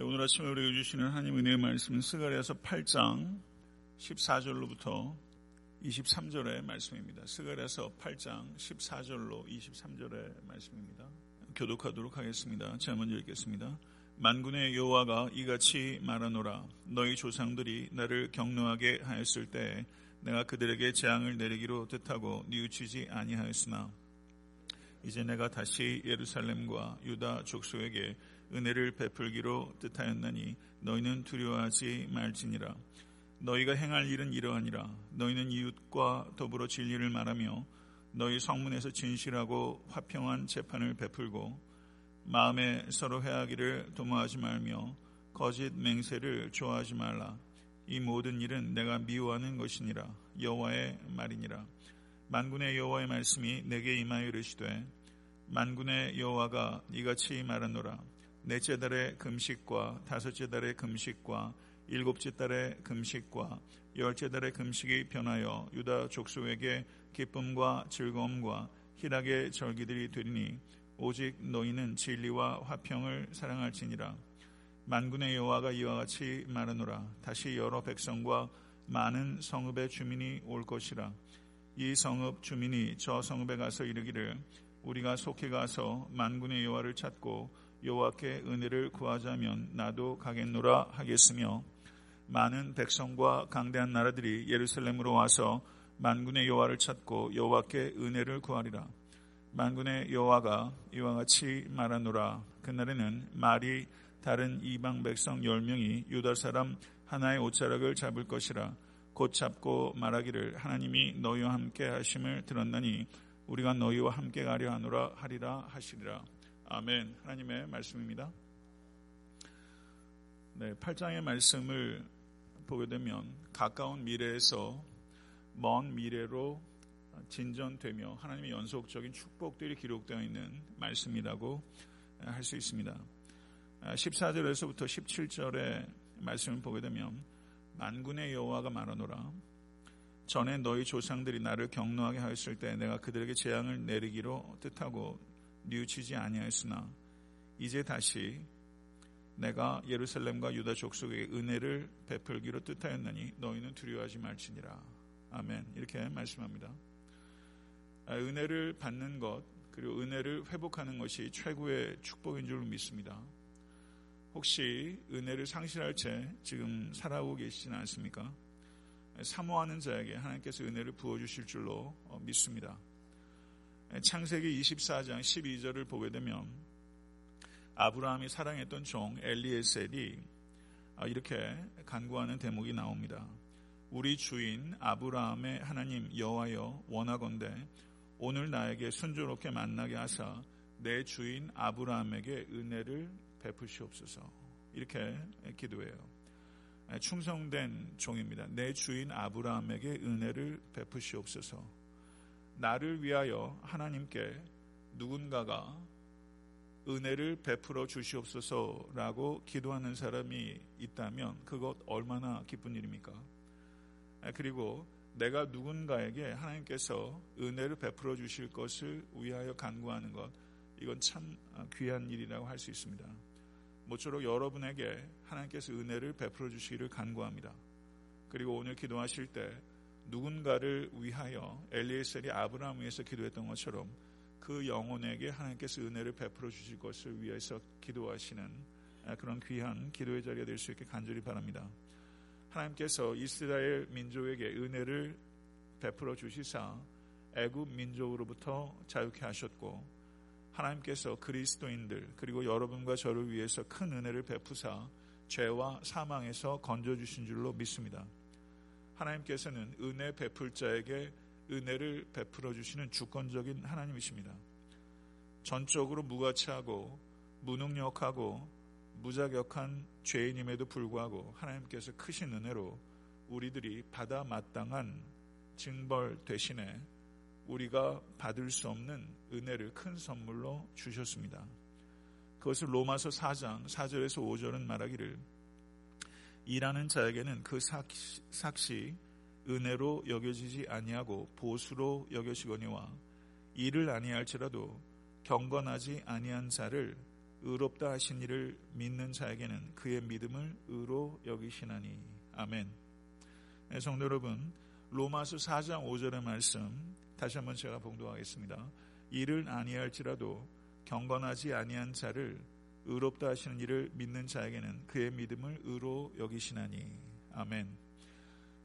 네, 오늘 아침에 우리가 주시는 하나님 은혜의 말씀은 스가리아서 8장 14절로부터 23절의 말씀입니다. 스가리아서 8장 14절로 23절의 말씀입니다. 교독하도록 하겠습니다. 제가 먼저 읽겠습니다. 만군의 여호와가 이같이 말하노라 너희 조상들이 나를 경노하게 하였을 때 내가 그들에게 재앙을 내리기로 뜻하고 뉘우치지 아니하였으나 이제 내가 다시 예루살렘과 유다 족속에게 은혜를 베풀기로 뜻하였나니 너희는 두려워하지 말지니라. 너희가 행할 일은 이러하니라. 너희는 이웃과 더불어 진리를 말하며 너희 성문에서 진실하고 화평한 재판을 베풀고 마음에 서로 회하기를 도모하지 말며 거짓 맹세를 좋아하지 말라. 이 모든 일은 내가 미워하는 것이니라. 여호와의 말이니라. 만군의 여호와의 말씀이 내게 임하여 이르시되 만군의 여호와가 이같이 말하노라. 넷째 달의 금식과 다섯째 달의 금식과 일곱째 달의 금식과 열째 달의 금식이 변하여 유다 족속에게 기쁨과 즐거움과 희락의 절기들이 되리니 오직 너희는 진리와 화평을 사랑할지니라. 만군의 여호와가 이와 같이 말하노라. 다시 여러 백성과 많은 성읍의 주민이 올 것이라. 이 성읍 주민이 저 성읍에 가서 이르기를 우리가 속히 가서 만군의 여호와를 찾고 여호와께 은혜를 구하자면 나도 가겠노라 하겠으며 많은 백성과 강대한 나라들이 예루살렘으로 와서 만군의 여호와를 찾고 여호와께 은혜를 구하리라. 만군의 여호와가 이와 같이 말하노라. 그날에는 말이 다른 이방 백성 열명이 유다 사람 하나의 옷자락을 잡을 것이라. 곧 잡고 말하기를 하나님이 너희와 함께 하심을 들었나니 우리가 너희와 함께 가려 하노라 하리라 하시리라. 아멘. 하나님의 말씀입니다. 네, 8장의 말씀을 보게 되면 가까운 미래에서 먼 미래로 진전되며 하나님의 연속적인 축복들이 기록되어 있는 말씀이라고 할 수 있습니다. 14절에서부터 17절의 말씀을 보게 되면 만군의 여호와가 말하노라 전에 너희 조상들이 나를 경노하게 하였을 때 내가 그들에게 재앙을 내리기로 뜻하고 뉘우치지 아니하였으나 이제 다시 내가 예루살렘과 유다 족속에게 은혜를 베풀기로 뜻하였나니 너희는 두려워하지 말지니라. 아멘. 이렇게 말씀합니다. 아, 은혜를 받는 것 그리고 은혜를 회복하는 것이 최고의 축복인 줄 믿습니다. 혹시 은혜를 상실할 채 지금 살아오고 계시지는 않습니까? 사모하는 자에게 하나님께서 은혜를 부어주실 줄로 믿습니다. 창세기 24장 12절을 보게 되면 아브라함이 사랑했던 종 엘리에셀이 이렇게 간구하는 대목이 나옵니다. 우리 주인 아브라함의 하나님 여호와여 원하건대 오늘 나에게 순조롭게 만나게 하사 내 주인 아브라함에게 은혜를 베푸시옵소서. 이렇게 기도해요. 충성된 종입니다. 내 주인 아브라함에게 은혜를 베푸시옵소서. 나를 위하여 하나님께 누군가가 은혜를 베풀어 주시옵소서라고 기도하는 사람이 있다면 그것 얼마나 기쁜 일입니까? 그리고 내가 누군가에게 하나님께서 은혜를 베풀어 주실 것을 위하여 간구하는 것 이건 참 귀한 일이라고 할 수 있습니다. 모쪼록 여러분에게 하나님께서 은혜를 베풀어 주시기를 간구합니다. 그리고 오늘 기도하실 때 누군가를 위하여 엘리에셀이 아브라함 위해서 기도했던 것처럼 그 영혼에게 하나님께서 은혜를 베풀어 주실 것을 위해서 기도하시는 그런 귀한 기도의 자리가 될 수 있게 간절히 바랍니다. 하나님께서 이스라엘 민족에게 은혜를 베풀어 주시사 애굽 민족으로부터 자유케 하셨고 하나님께서 그리스도인들 그리고 여러분과 저를 위해서 큰 은혜를 베푸사 죄와 사망에서 건져 주신 줄로 믿습니다. 하나님께서는 은혜 베풀 자에게 은혜를 베풀어 주시는 주권적인 하나님이십니다. 전적으로 무가치하고 무능력하고 무자격한 죄인임에도 불구하고 하나님께서 크신 은혜로 우리들이 받아 마땅한 징벌 대신에 우리가 받을 수 없는 은혜를 큰 선물로 주셨습니다. 그것을 로마서 4장 4절에서 5절은 말하기를 일하는 자에게는 그 삭시, 삭시 은혜로 여겨지지 아니하고 보수로 여겨지거니와 일을 아니할지라도 경건하지 아니한 자를 의롭다 하신 이를 믿는 자에게는 그의 믿음을 의로 여기시나니 아멘. 네, 성도 여러분, 로마서 4장 5절의 말씀 다시 한번 제가 봉독하겠습니다. 이를 아니할지라도 경건하지 아니한 자를 의롭다 하시는 이를 믿는 자에게는 그의 믿음을 의로 여기시나니 아멘.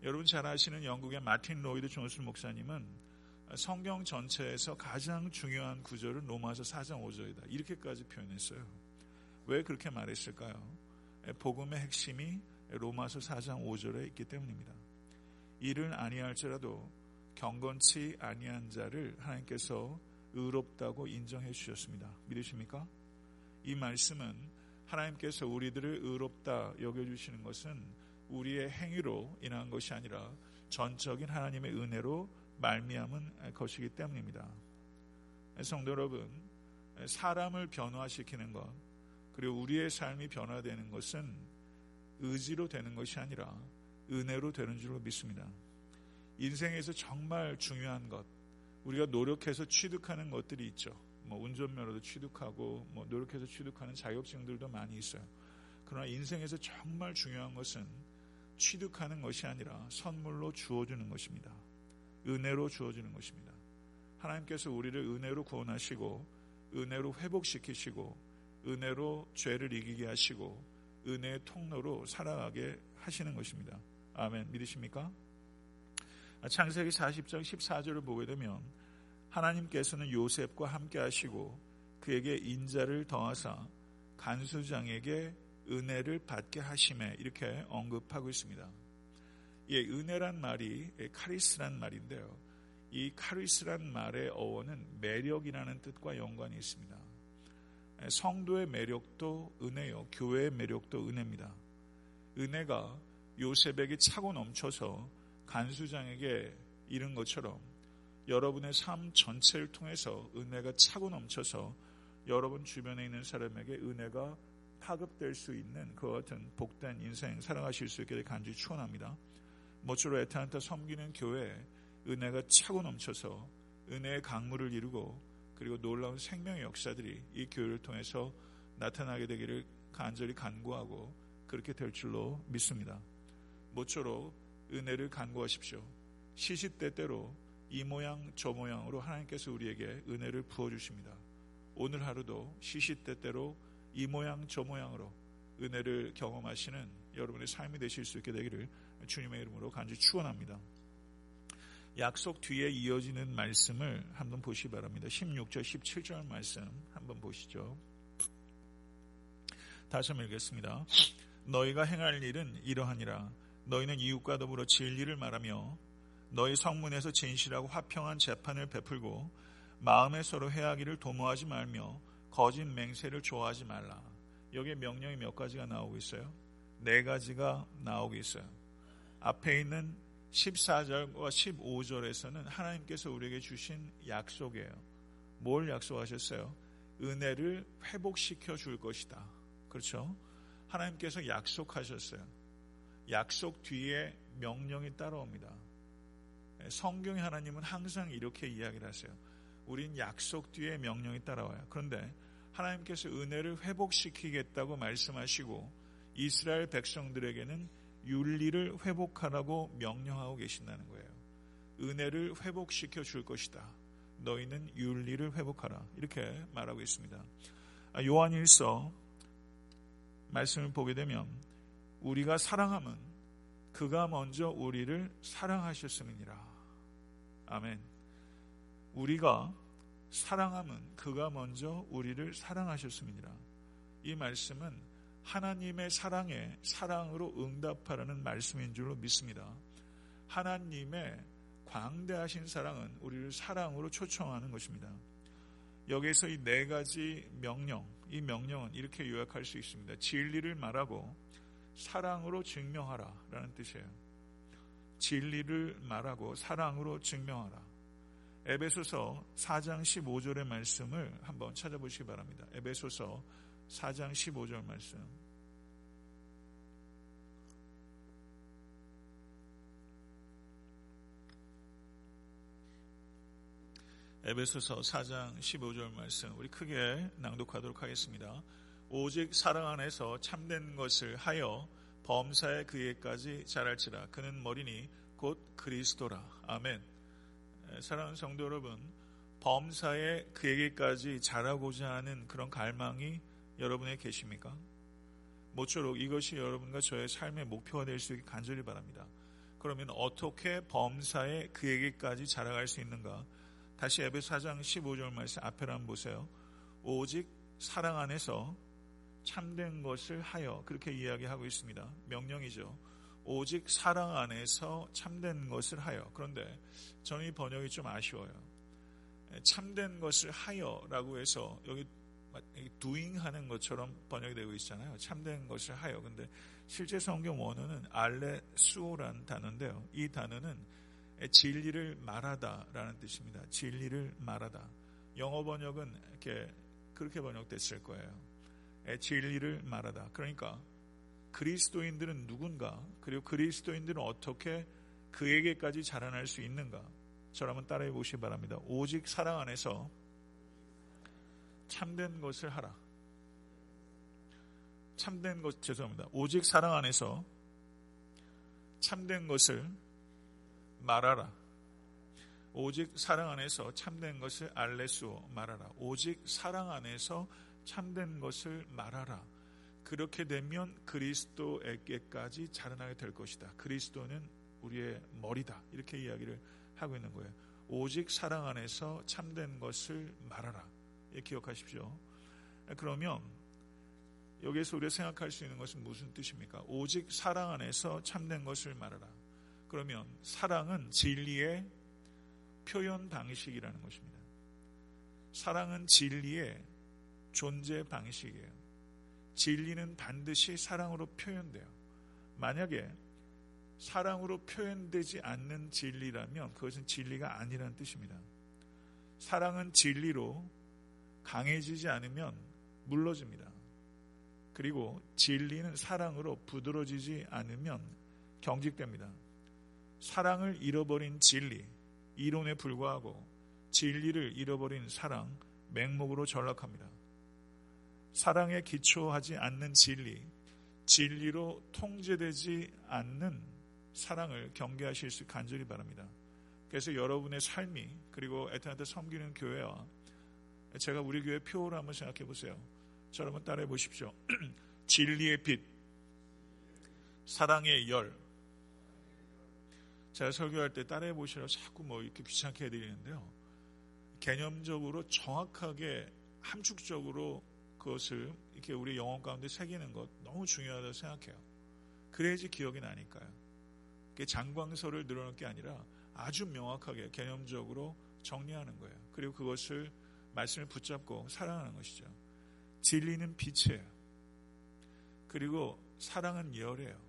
여러분 잘 아시는 영국의 마틴 로이드 존슨 목사님은 성경 전체에서 가장 중요한 구절은 로마서 4장 5절이다. 이렇게까지 표현했어요. 왜 그렇게 말했을까요? 복음의 핵심이 로마서 4장 5절에 있기 때문입니다. 이를 아니할지라도 경건치 아니한 자를 하나님께서 의롭다고 인정해 주셨습니다. 믿으십니까? 이 말씀은 하나님께서 우리들을 의롭다 여겨주시는 것은 우리의 행위로 인한 것이 아니라 전적인 하나님의 은혜로 말미암은 것이기 때문입니다. 성도 여러분, 사람을 변화시키는 것, 그리고 우리의 삶이 변화되는 것은 의지로 되는 것이 아니라 은혜로 되는 줄로 믿습니다. 인생에서 정말 중요한 것, 우리가 노력해서 취득하는 것들이 있죠. 뭐 운전면허도 취득하고 뭐 노력해서 취득하는 자격증들도 많이 있어요. 그러나 인생에서 정말 중요한 것은 취득하는 것이 아니라 선물로 주어주는 것입니다. 은혜로 주어지는 것입니다. 하나님께서 우리를 은혜로 구원하시고 은혜로 회복시키시고 은혜로 죄를 이기게 하시고 은혜의 통로로 살아가게 하시는 것입니다. 아멘. 믿으십니까? 창세기 40장 14절을 보게 되면 하나님께서는 요셉과 함께 하시고 그에게 인자를 더하사 간수장에게 은혜를 받게 하심에 이렇게 언급하고 있습니다. 예, 은혜란 말이 카리스란 말인데요. 이 카리스란 말의 어원은 매력이라는 뜻과 연관이 있습니다. 성도의 매력도 은혜요. 교회의 매력도 은혜입니다. 은혜가 요셉에게 차고 넘쳐서 간수장에게 이른 것처럼 여러분의 삶 전체를 통해서 은혜가 차고 넘쳐서 여러분 주변에 있는 사람에게 은혜가 파급될 수 있는 그 같은 복된 인생 살아가실 수 있게 간절히 축원합니다. 모쪼로 에타한테 섬기는 교회 은혜가 차고 넘쳐서 은혜의 강물을 이루고 그리고 놀라운 생명의 역사들이 이 교회를 통해서 나타나게 되기를 간절히 간구하고 그렇게 될 줄로 믿습니다. 모쪼로 은혜를 간구하십시오. 시시때때로 이 모양 저 모양으로 하나님께서 우리에게 은혜를 부어 주십니다. 오늘 하루도 시시때때로 이 모양 저 모양으로 은혜를 경험하시는 여러분의 삶이 되실 수 있게 되기를 주님의 이름으로 간절히 축원합니다. 약속 뒤에 이어지는 말씀을 한번 보시기 바랍니다. 16절, 17절 말씀 한번 보시죠. 다시 한번 읽겠습니다. 너희가 행할 일은 이러하니라. 너희는 이웃과 더불어 진리를 말하며 너희 성문에서 진실하고 화평한 재판을 베풀고 마음에 서로 해하기를 도모하지 말며 거짓 맹세를 좋아하지 말라. 여기에 명령이 몇 가지가 나오고 있어요? 네 가지가 나오고 있어요. 앞에 있는 14절과 15절에서는 하나님께서 우리에게 주신 약속이에요. 뭘 약속하셨어요? 은혜를 회복시켜 줄 것이다. 그렇죠? 하나님께서 약속하셨어요. 약속 뒤에 명령이 따라옵니다. 성경의 하나님은 항상 이렇게 이야기를 하세요. 우린 약속 뒤에 명령이 따라와요. 그런데 하나님께서 은혜를 회복시키겠다고 말씀하시고 이스라엘 백성들에게는 윤리를 회복하라고 명령하고 계신다는 거예요. 은혜를 회복시켜 줄 것이다. 너희는 윤리를 회복하라. 이렇게 말하고 있습니다. 아, 요한일서 말씀을 보게 되면 우리가 사랑함은 그가 먼저 우리를 사랑하셨음이니라. 아멘. 우리가 사랑함은 그가 먼저 우리를 사랑하셨음이니라. 이 말씀은 하나님의 사랑에 사랑으로 응답하라는 말씀인 줄로 믿습니다. 하나님의 광대하신 사랑은 우리를 사랑으로 초청하는 것입니다. 여기에서 이 네 가지 명령, 이 명령은 이렇게 요약할 수 있습니다. 진리를 말하고 사랑으로 증명하라 라는 뜻이에요. 진리를 말하고 사랑으로 증명하라. 에베소서 4장 15절의 말씀을 한번 찾아보시기 바랍니다. 에베소서 4장 15절 말씀. 에베소서 4장 15절 말씀 우리 크게 낭독하도록 하겠습니다. 오직 사랑 안에서 참된 것을 하여 범사의 그에까지 자랄지라 그는 머리니 곧 그리스도라 아멘 사랑하는 성도 여러분 범사의 그에게까지 자라고자 하는 그런 갈망이 여러분에 계십니까? 모쪼록 이것이 여러분과 저의 삶의 목표가 될 수 있게 간절히 바랍니다. 그러면 어떻게 범사에 그에게까지 자라갈 수 있는가? 다시 에베 4장 15절 말씀 앞에 한번 보세요. 오직 사랑 안에서 참된 것을 하여 그렇게 이야기하고 있습니다. 명령이죠. 오직 사랑 안에서 참된 것을 하여. 그런데 저는 이 번역이 좀 아쉬워요. 참된 것을 하여라고 해서 여기 doing 하는 것처럼 번역이 되고 있잖아요. 참된 것을 하여. 근데 실제 성경 원어는 알레수오라는 단어인데요. 이 단어는 진리를 말하다라는 뜻입니다. 진리를 말하다. 영어 번역은 이렇게 그렇게 번역됐을 거예요. 진리를 말하다. 그러니까 그리스도인들은 누군가 그리고 그리스도인들은 어떻게 그에게까지 자라날 수 있는가 저를 한번 따라해 보시기 바랍니다. 오직 사랑 안에서 참된 것을 하라. 참된 것, 죄송합니다. 오직 사랑 안에서 참된 것을 말하라. 오직 사랑 안에서 참된 것을 알레수어 말하라. 오직 사랑 안에서 참된 것을 말하라. 그렇게 되면 그리스도에게까지 자라나게 될 것이다. 그리스도는 우리의 머리다. 이렇게 이야기를 하고 있는 거예요. 오직 사랑 안에서 참된 것을 말하라. 예, 기억하십시오. 그러면 여기에서 우리가 생각할 수 있는 것은 무슨 뜻입니까? 오직 사랑 안에서 참된 것을 말하라. 그러면 사랑은 진리의 표현 방식이라는 것입니다. 사랑은 진리의 존재 방식이에요. 진리는 반드시 사랑으로 표현돼요. 만약에 사랑으로 표현되지 않는 진리라면 그것은 진리가 아니라는 뜻입니다. 사랑은 진리로 강해지지 않으면 물러집니다. 그리고 진리는 사랑으로 부드러지지 않으면 경직됩니다. 사랑을 잃어버린 진리, 이론에 불과하고 진리를 잃어버린 사랑, 맹목으로 전락합니다. 사랑에 기초하지 않는 진리, 진리로 통제되지 않는 사랑을 경계하실 수 간절히 바랍니다. 그래서 여러분의 삶이 그리고 에탄한테 섬기는 교회와 제가 우리 교회 표를 한번 생각해 보세요. 저를 한번 따라해 보십시오. 진리의 빛, 사랑의 열. 제가 설교할 때 따라해 보시라고 자꾸 뭐 이렇게 귀찮게 해드리는데요. 개념적으로 정확하게 함축적으로 그것을 이렇게 우리 영혼 가운데 새기는 것 너무 중요하다고 생각해요. 그래야지 기억이 나니까요. 장광설을 늘어놓을 게 아니라 아주 명확하게 개념적으로 정리하는 거예요. 그리고 그것을 말씀을 붙잡고 사랑하는 것이죠. 진리는 빛이에요. 그리고 사랑은 열이에요.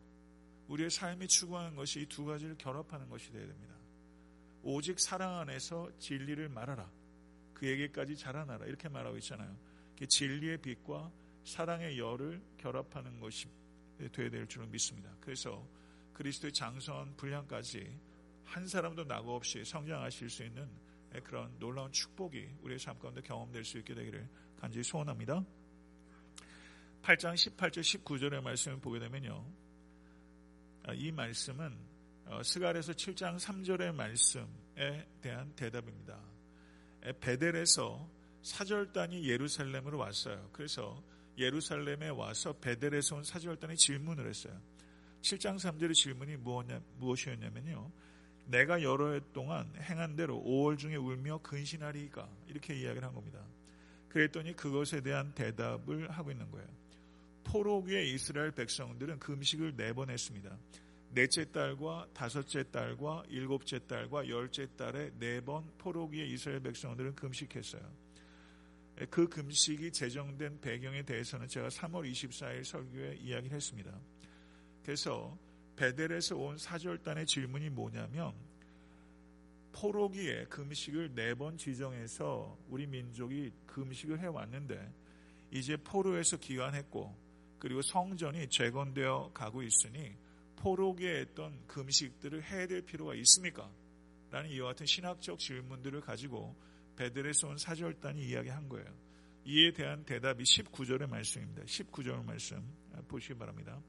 우리의 삶이 추구하는 것이 이 두 가지를 결합하는 것이 되어야 됩니다. 오직 사랑 안에서 진리를 말하라. 그에게까지 자라나라. 이렇게 말하고 있잖아요. 진리의 빛과 사랑의 열을 결합하는 것이 되어야 될 줄은 믿습니다. 그래서 그리스도의 장선 분량까지 한 사람도 낙오 없이 성장하실 수 있는 그런 놀라운 축복이 우리의 삶 가운데 경험될 수 있게 되기를 간절히 소원합니다. 8장 18절 19절의 말씀을 보게 되면요. 아, 이 말씀은 어, 스갈에서 7장 3절의 말씀에 대한 대답입니다. 베델에서 사절단이 예루살렘으로 왔어요. 그래서 예루살렘에 와서 베델에서 온 사절단이 질문을 했어요. 7장 3절의 질문이 무엇이었냐면요. 내가 여러 해 동안 행한 대로 5월 중에 울며 근신하리가 이렇게 이야기를 한 겁니다. 그랬더니 그것에 대한 대답을 하고 있는 거예요. 포로기의 이스라엘 백성들은 금식을 네 번 했습니다. 넷째 딸과 다섯째 딸과 일곱째 딸과 열째 딸에 네번 포로기의 이스라엘 백성들은 금식했어요. 그 금식이 제정된 배경에 대해서는 제가 3월 24일 설교에 이야기를 했습니다. 그래서 베델에서 온 사절단의 질문이 뭐냐면 포로기에 금식을 네 번 지정해서 우리 민족이 금식을 해왔는데 이제 포로에서 기환했고 그리고 성전이 재건되어 가고 있으니 포로기에 했던 금식들을 해야 될 필요가 있습니까? 라는 이와 같은 신학적 질문들을 가지고 베델에서 온 사절단이 이야기한 거예요. 이에 대한 대답이 19절의 말씀입니다. 19절 말씀 보시기 바랍니다.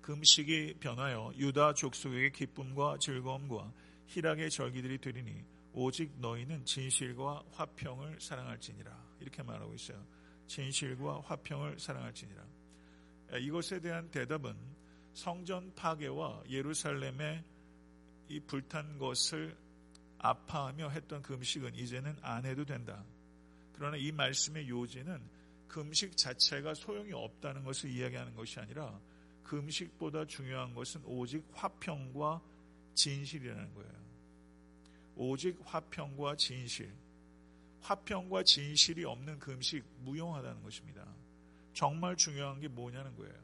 금식이 변하여 유다 족속에게 기쁨과 즐거움과 희락의 절기들이 되리니 오직 너희는 진실과 화평을 사랑할지니라 이렇게 말하고 있어요. 진실과 화평을 사랑할지니라. 이것에 대한 대답은 성전 파괴와 예루살렘의 이 불탄 것을 아파하며 했던 금식은 이제는 안 해도 된다. 그러나 이 말씀의 요지는 금식 자체가 소용이 없다는 것을 이야기하는 것이 아니라 금식보다 중요한 것은 오직 화평과 진실이라는 거예요. 오직 화평과 진실. 화평과 진실이 없는 금식 무용하다는 것입니다. 정말 중요한 게 뭐냐는 거예요.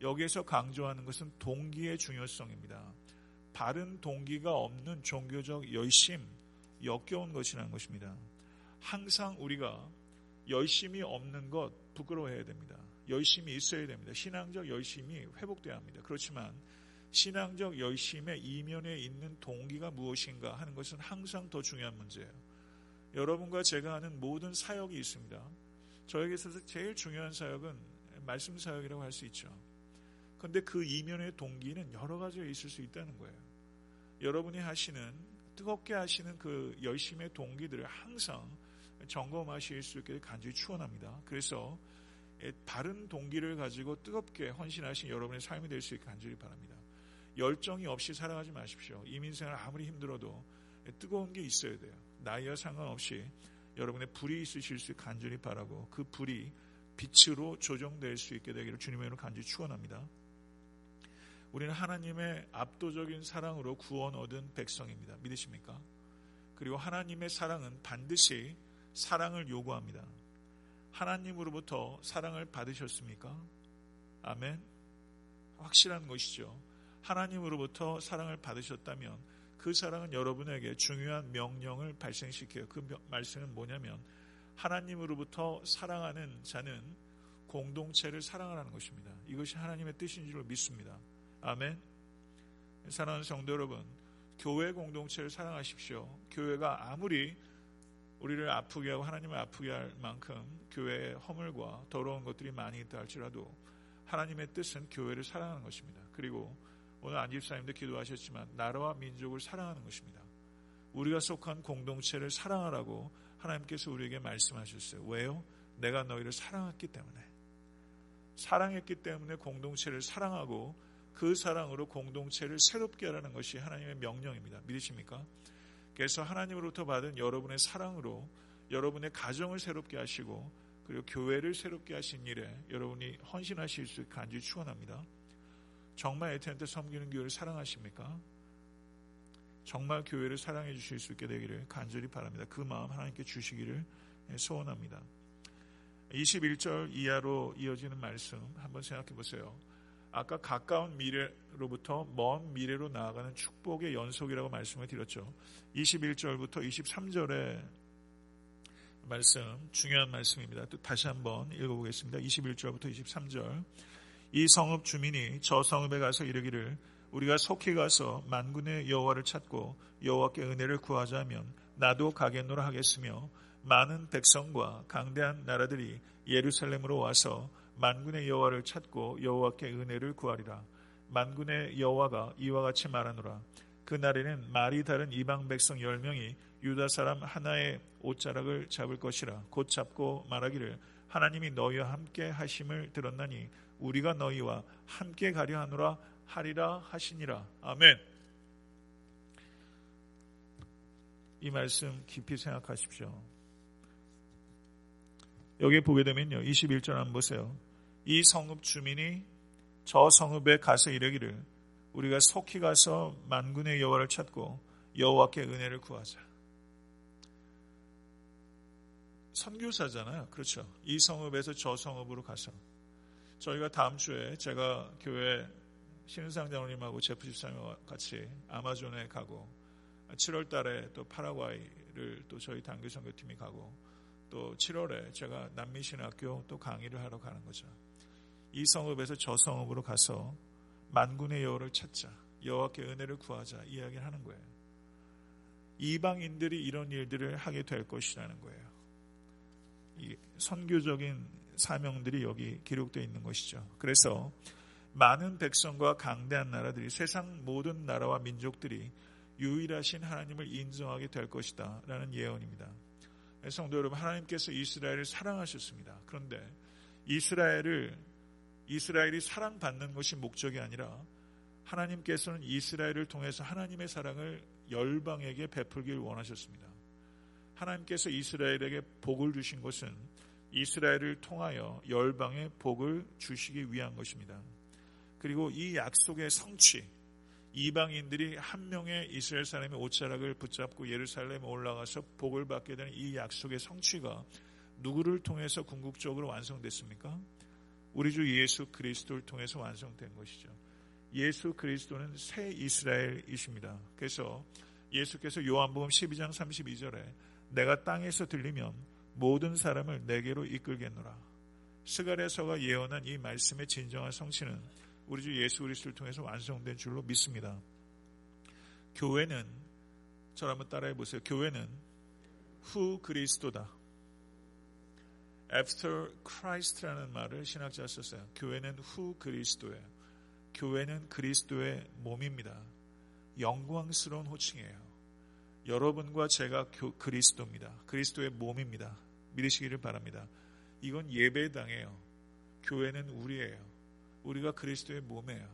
여기에서 강조하는 것은 동기의 중요성입니다. 바른 동기가 없는 종교적 열심, 역겨운 것이라는 것입니다. 항상 우리가 열심이 없는 것 부끄러워해야 됩니다. 열심이 있어야 됩니다. 신앙적 열심이 회복돼야 합니다. 그렇지만 신앙적 열심의 이면에 있는 동기가 무엇인가 하는 것은 항상 더 중요한 문제예요. 여러분과 제가 하는 모든 사역이 있습니다. 저에게 있어서 제일 중요한 사역은 말씀 사역이라고 할 수 있죠. 그런데 그 이면의 동기는 여러 가지가 있을 수 있다는 거예요. 여러분이 하시는 뜨겁게 하시는 그 열심의 동기들을 항상 점검하실 수 있게 간절히 추원합니다. 그래서 바른 동기를 가지고 뜨겁게 헌신하신 여러분의 삶이 될 수 있게 간절히 바랍니다. 열정이 없이 살아가지 마십시오. 이민생활 아무리 힘들어도 뜨거운 게 있어야 돼요. 나이와 상관없이 여러분의 불이 있으실 수 간절히 바라고 그 불이 빛으로 조정될 수 있게 되기를 주님의 이름으로 간절히 축원합니다. 우리는 하나님의 압도적인 사랑으로 구원 얻은 백성입니다. 믿으십니까? 그리고 하나님의 사랑은 반드시 사랑을 요구합니다. 하나님으로부터 사랑을 받으셨습니까? 아멘. 확실한 것이죠. 하나님으로부터 사랑을 받으셨다면 그 사랑은 여러분에게 중요한 명령을 발생시켜요. 그 말씀은 뭐냐면 하나님으로부터 사랑하는 자는 공동체를 사랑하라는 것입니다. 이것이 하나님의 뜻인 줄 믿습니다. 아멘. 사랑하는 성도 여러분, 교회 공동체를 사랑하십시오. 교회가 아무리 우리를 아프게 하고 하나님을 아프게 할 만큼 교회에 허물과 더러운 것들이 많이 있다 할지라도 하나님의 뜻은 교회를 사랑하는 것입니다. 그리고 오늘 안집사님도 기도하셨지만 나라와 민족을 사랑하는 것입니다. 우리가 속한 공동체를 사랑하라고 하나님께서 우리에게 말씀하셨어요. 왜요? 내가 너희를 사랑했기 때문에. 사랑했기 때문에 공동체를 사랑하고 그 사랑으로 공동체를 새롭게 하라는 것이 하나님의 명령입니다. 믿으십니까? 그래서 하나님으로부터 받은 여러분의 사랑으로 여러분의 가정을 새롭게 하시고 그리고 교회를 새롭게 하신 일에 여러분이 헌신하실 수 간절히 축원합니다. 정말 에테한테 섬기는 교회를 사랑하십니까? 정말 교회를 사랑해 주실 수 있게 되기를 간절히 바랍니다. 그 마음 하나님께 주시기를 소원합니다. 21절 이하로 이어지는 말씀 한번 생각해 보세요. 아까 가까운 미래로부터 먼 미래로 나아가는 축복의 연속이라고 말씀을 드렸죠. 21절부터 23절의 말씀, 중요한 말씀입니다. 또 다시 한번 읽어보겠습니다. 21절부터 23절. 이 성읍 주민이 저 성읍에 가서 이르기를 우리가 속히 가서 만군의 여호와를 찾고 여호와께 은혜를 구하자면 나도 가겠노라 하겠으며 많은 백성과 강대한 나라들이 예루살렘으로 와서 만군의 여호와를 찾고 여호와께 은혜를 구하리라. 만군의 여호와가 이와 같이 말하노라. 그 날에는 말이 다른 이방 백성 열 명이 유다 사람 하나의 옷자락을 잡을 것이라 곧 잡고 말하기를 하나님이 너희와 함께 하심을 들었나니 우리가 너희와 함께 가려 하노라 하리라 하시니라. 아멘. 이 말씀 깊이 생각하십시오. 여기에 보게 되면요. 21절 한번 보세요. 이 성읍 주민이 저 성읍에 가서 이르기를 우리가 속히 가서 만군의 여호와를 찾고 여호와께 은혜를 구하자. 선교사잖아요. 그렇죠. 이 성읍에서 저 성읍으로 가서 저희가 다음 주에 제가 교회 신은상 장로님하고 제프 집사님과 같이 아마존에 가고 7월 달에 또 파라과이를 또 저희 단교 선교팀이 가고 또 7월에 제가 남미신학교 또 강의를 하러 가는 거죠. 이 성읍에서 저 성읍으로 가서 만군의 여호를 찾자. 여호와께 은혜를 구하자. 이야기를 하는 거예요. 이방인들이 이런 일들을 하게 될 것이라는 거예요. 선교적인 사명들이 여기 기록되어 있는 것이죠. 그래서 많은 백성과 강대한 나라들이 세상 모든 나라와 민족들이 유일하신 하나님을 인정하게 될 것이다. 라는 예언입니다. 성도 여러분, 하나님께서 이스라엘을 사랑하셨습니다. 그런데 이스라엘을, 이스라엘이 사랑받는 것이 목적이 아니라 하나님께서는 이스라엘을 통해서 하나님의 사랑을 열방에게 베풀길 원하셨습니다. 하나님께서 이스라엘에게 복을 주신 것은 이스라엘을 통하여 열방에 복을 주시기 위한 것입니다. 그리고 이 약속의 성취, 이방인들이 한 명의 이스라엘 사람의 옷자락을 붙잡고 예루살렘에 올라가서 복을 받게 되는 이 약속의 성취가 누구를 통해서 궁극적으로 완성됐습니까? 우리 주 예수 그리스도를 통해서 완성된 것이죠. 예수 그리스도는 새 이스라엘이십니다. 그래서 예수께서 요한복음 12장 32절에 내가 땅에서 들리면 모든 사람을 내게로 이끌겠노라. 스가랴서가 예언한 이 말씀의 진정한 성취는 우리 주 예수 그리스도를 통해서 완성된 줄로 믿습니다. 교회는 저를 한번 따라해 보세요. 교회는 후 그리스도다. after Christ라는 말을 신학자가 썼어요. 교회는 후 그리스도예요. 교회는 그리스도의 몸입니다. 영광스러운 호칭이에요. 여러분과 제가 그리스도입니다. 그리스도의 몸입니다. 믿으시기를 바랍니다. 이건 예배당이에요. 교회는 우리예요. 우리가 그리스도의 몸이에요.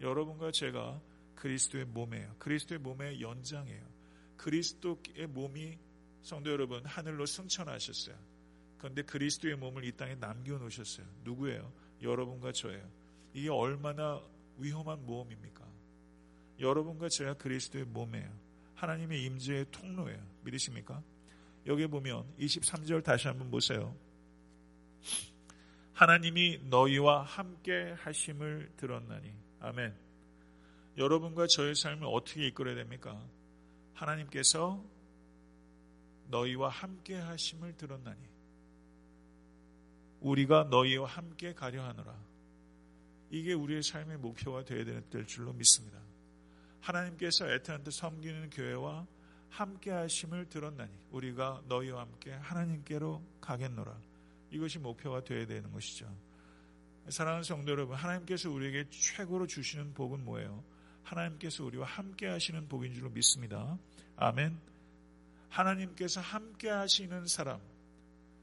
여러분과 제가 그리스도의 몸이에요. 그리스도의 몸의 연장이에요. 그리스도의 몸이 성도 여러분 하늘로 승천하셨어요. 그런데 그리스도의 몸을 이 땅에 남겨 놓으셨어요. 누구예요? 여러분과 저예요. 이게 얼마나 위험한 모험입니까? 여러분과 제가 그리스도의 몸이에요. 하나님의 임재의 통로예요. 믿으십니까? 여기 보면 23절 다시 한번 보세요. 하나님이 너희와 함께 하심을 들었나니. 아멘. 여러분과 저의 삶을 어떻게 이끌어야 됩니까? 하나님께서 너희와 함께 하심을 들었나니. 우리가 너희와 함께 가려 하노라. 이게 우리의 삶의 목표가 되어야 될 줄로 믿습니다. 하나님께서 에트한테 섬기는 교회와 함께 하심을 들었나니 우리가 너희와 함께 하나님께로 가겠노라. 이것이 목표가 되어야 되는 것이죠. 사랑하는 성도 여러분, 하나님께서 우리에게 최고로 주시는 복은 뭐예요? 하나님께서 우리와 함께 하시는 복인 줄로 믿습니다. 아멘. 하나님께서 함께 하시는 사람,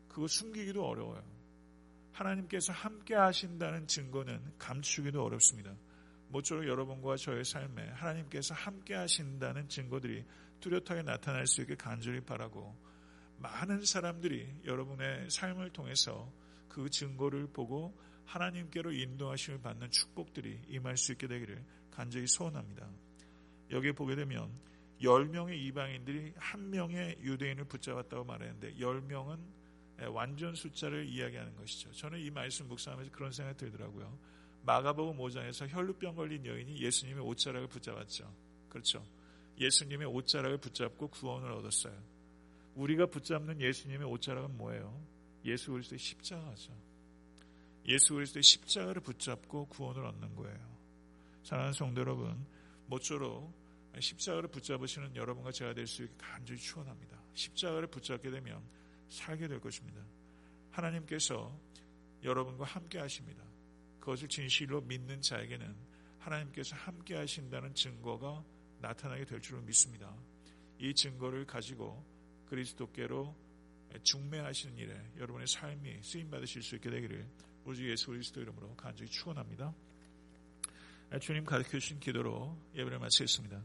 그거 숨기기도 어려워요. 하나님께서 함께 하신다는 증거는 감추기도 어렵습니다. 모쪼록 여러분과 저의 삶에 하나님께서 함께 하신다는 증거들이 뚜렷하게 나타날 수 있게 간절히 바라고 많은 사람들이 여러분의 삶을 통해서 그 증거를 보고 하나님께로 인도하심을 받는 축복들이 임할 수 있게 되기를 간절히 소원합니다. 여기에 보게 되면 10명의 이방인들이 한 명의 유대인을 붙잡았다고 말했는데 10명은 완전 숫자를 이야기하는 것이죠. 저는 이 말씀 묵상하면서 그런 생각이 들더라고요. 마가복음 5장에서 혈루병 걸린 여인이 예수님의 옷자락을 붙잡았죠. 그렇죠. 예수님의 옷자락을 붙잡고 구원을 얻었어요. 우리가 붙잡는 예수님의 옷자락은 뭐예요? 예수 그리스도의 십자가죠. 예수 그리스도의 십자가를 붙잡고 구원을 얻는 거예요. 사랑하는 성도 여러분, 모쪼록 십자가를 붙잡으시는 여러분과 제가 될 수 있게 간절히 축원합니다. 십자가를 붙잡게 되면 살게 될 것입니다. 하나님께서 여러분과 함께 하십니다. 그것을 진실로 믿는 자에게는 하나님께서 함께 하신다는 증거가 나타나게 될 줄로 믿습니다. 이 증거를 가지고 그리스도께로 중매하시는 일에 여러분의 삶이 쓰임 받으실 수 있게 되기를 우리 주 예수 그리스도 이름으로 간절히 축원합니다. 주님 가르쳐 주신 기도로 예배를 마치겠습니다.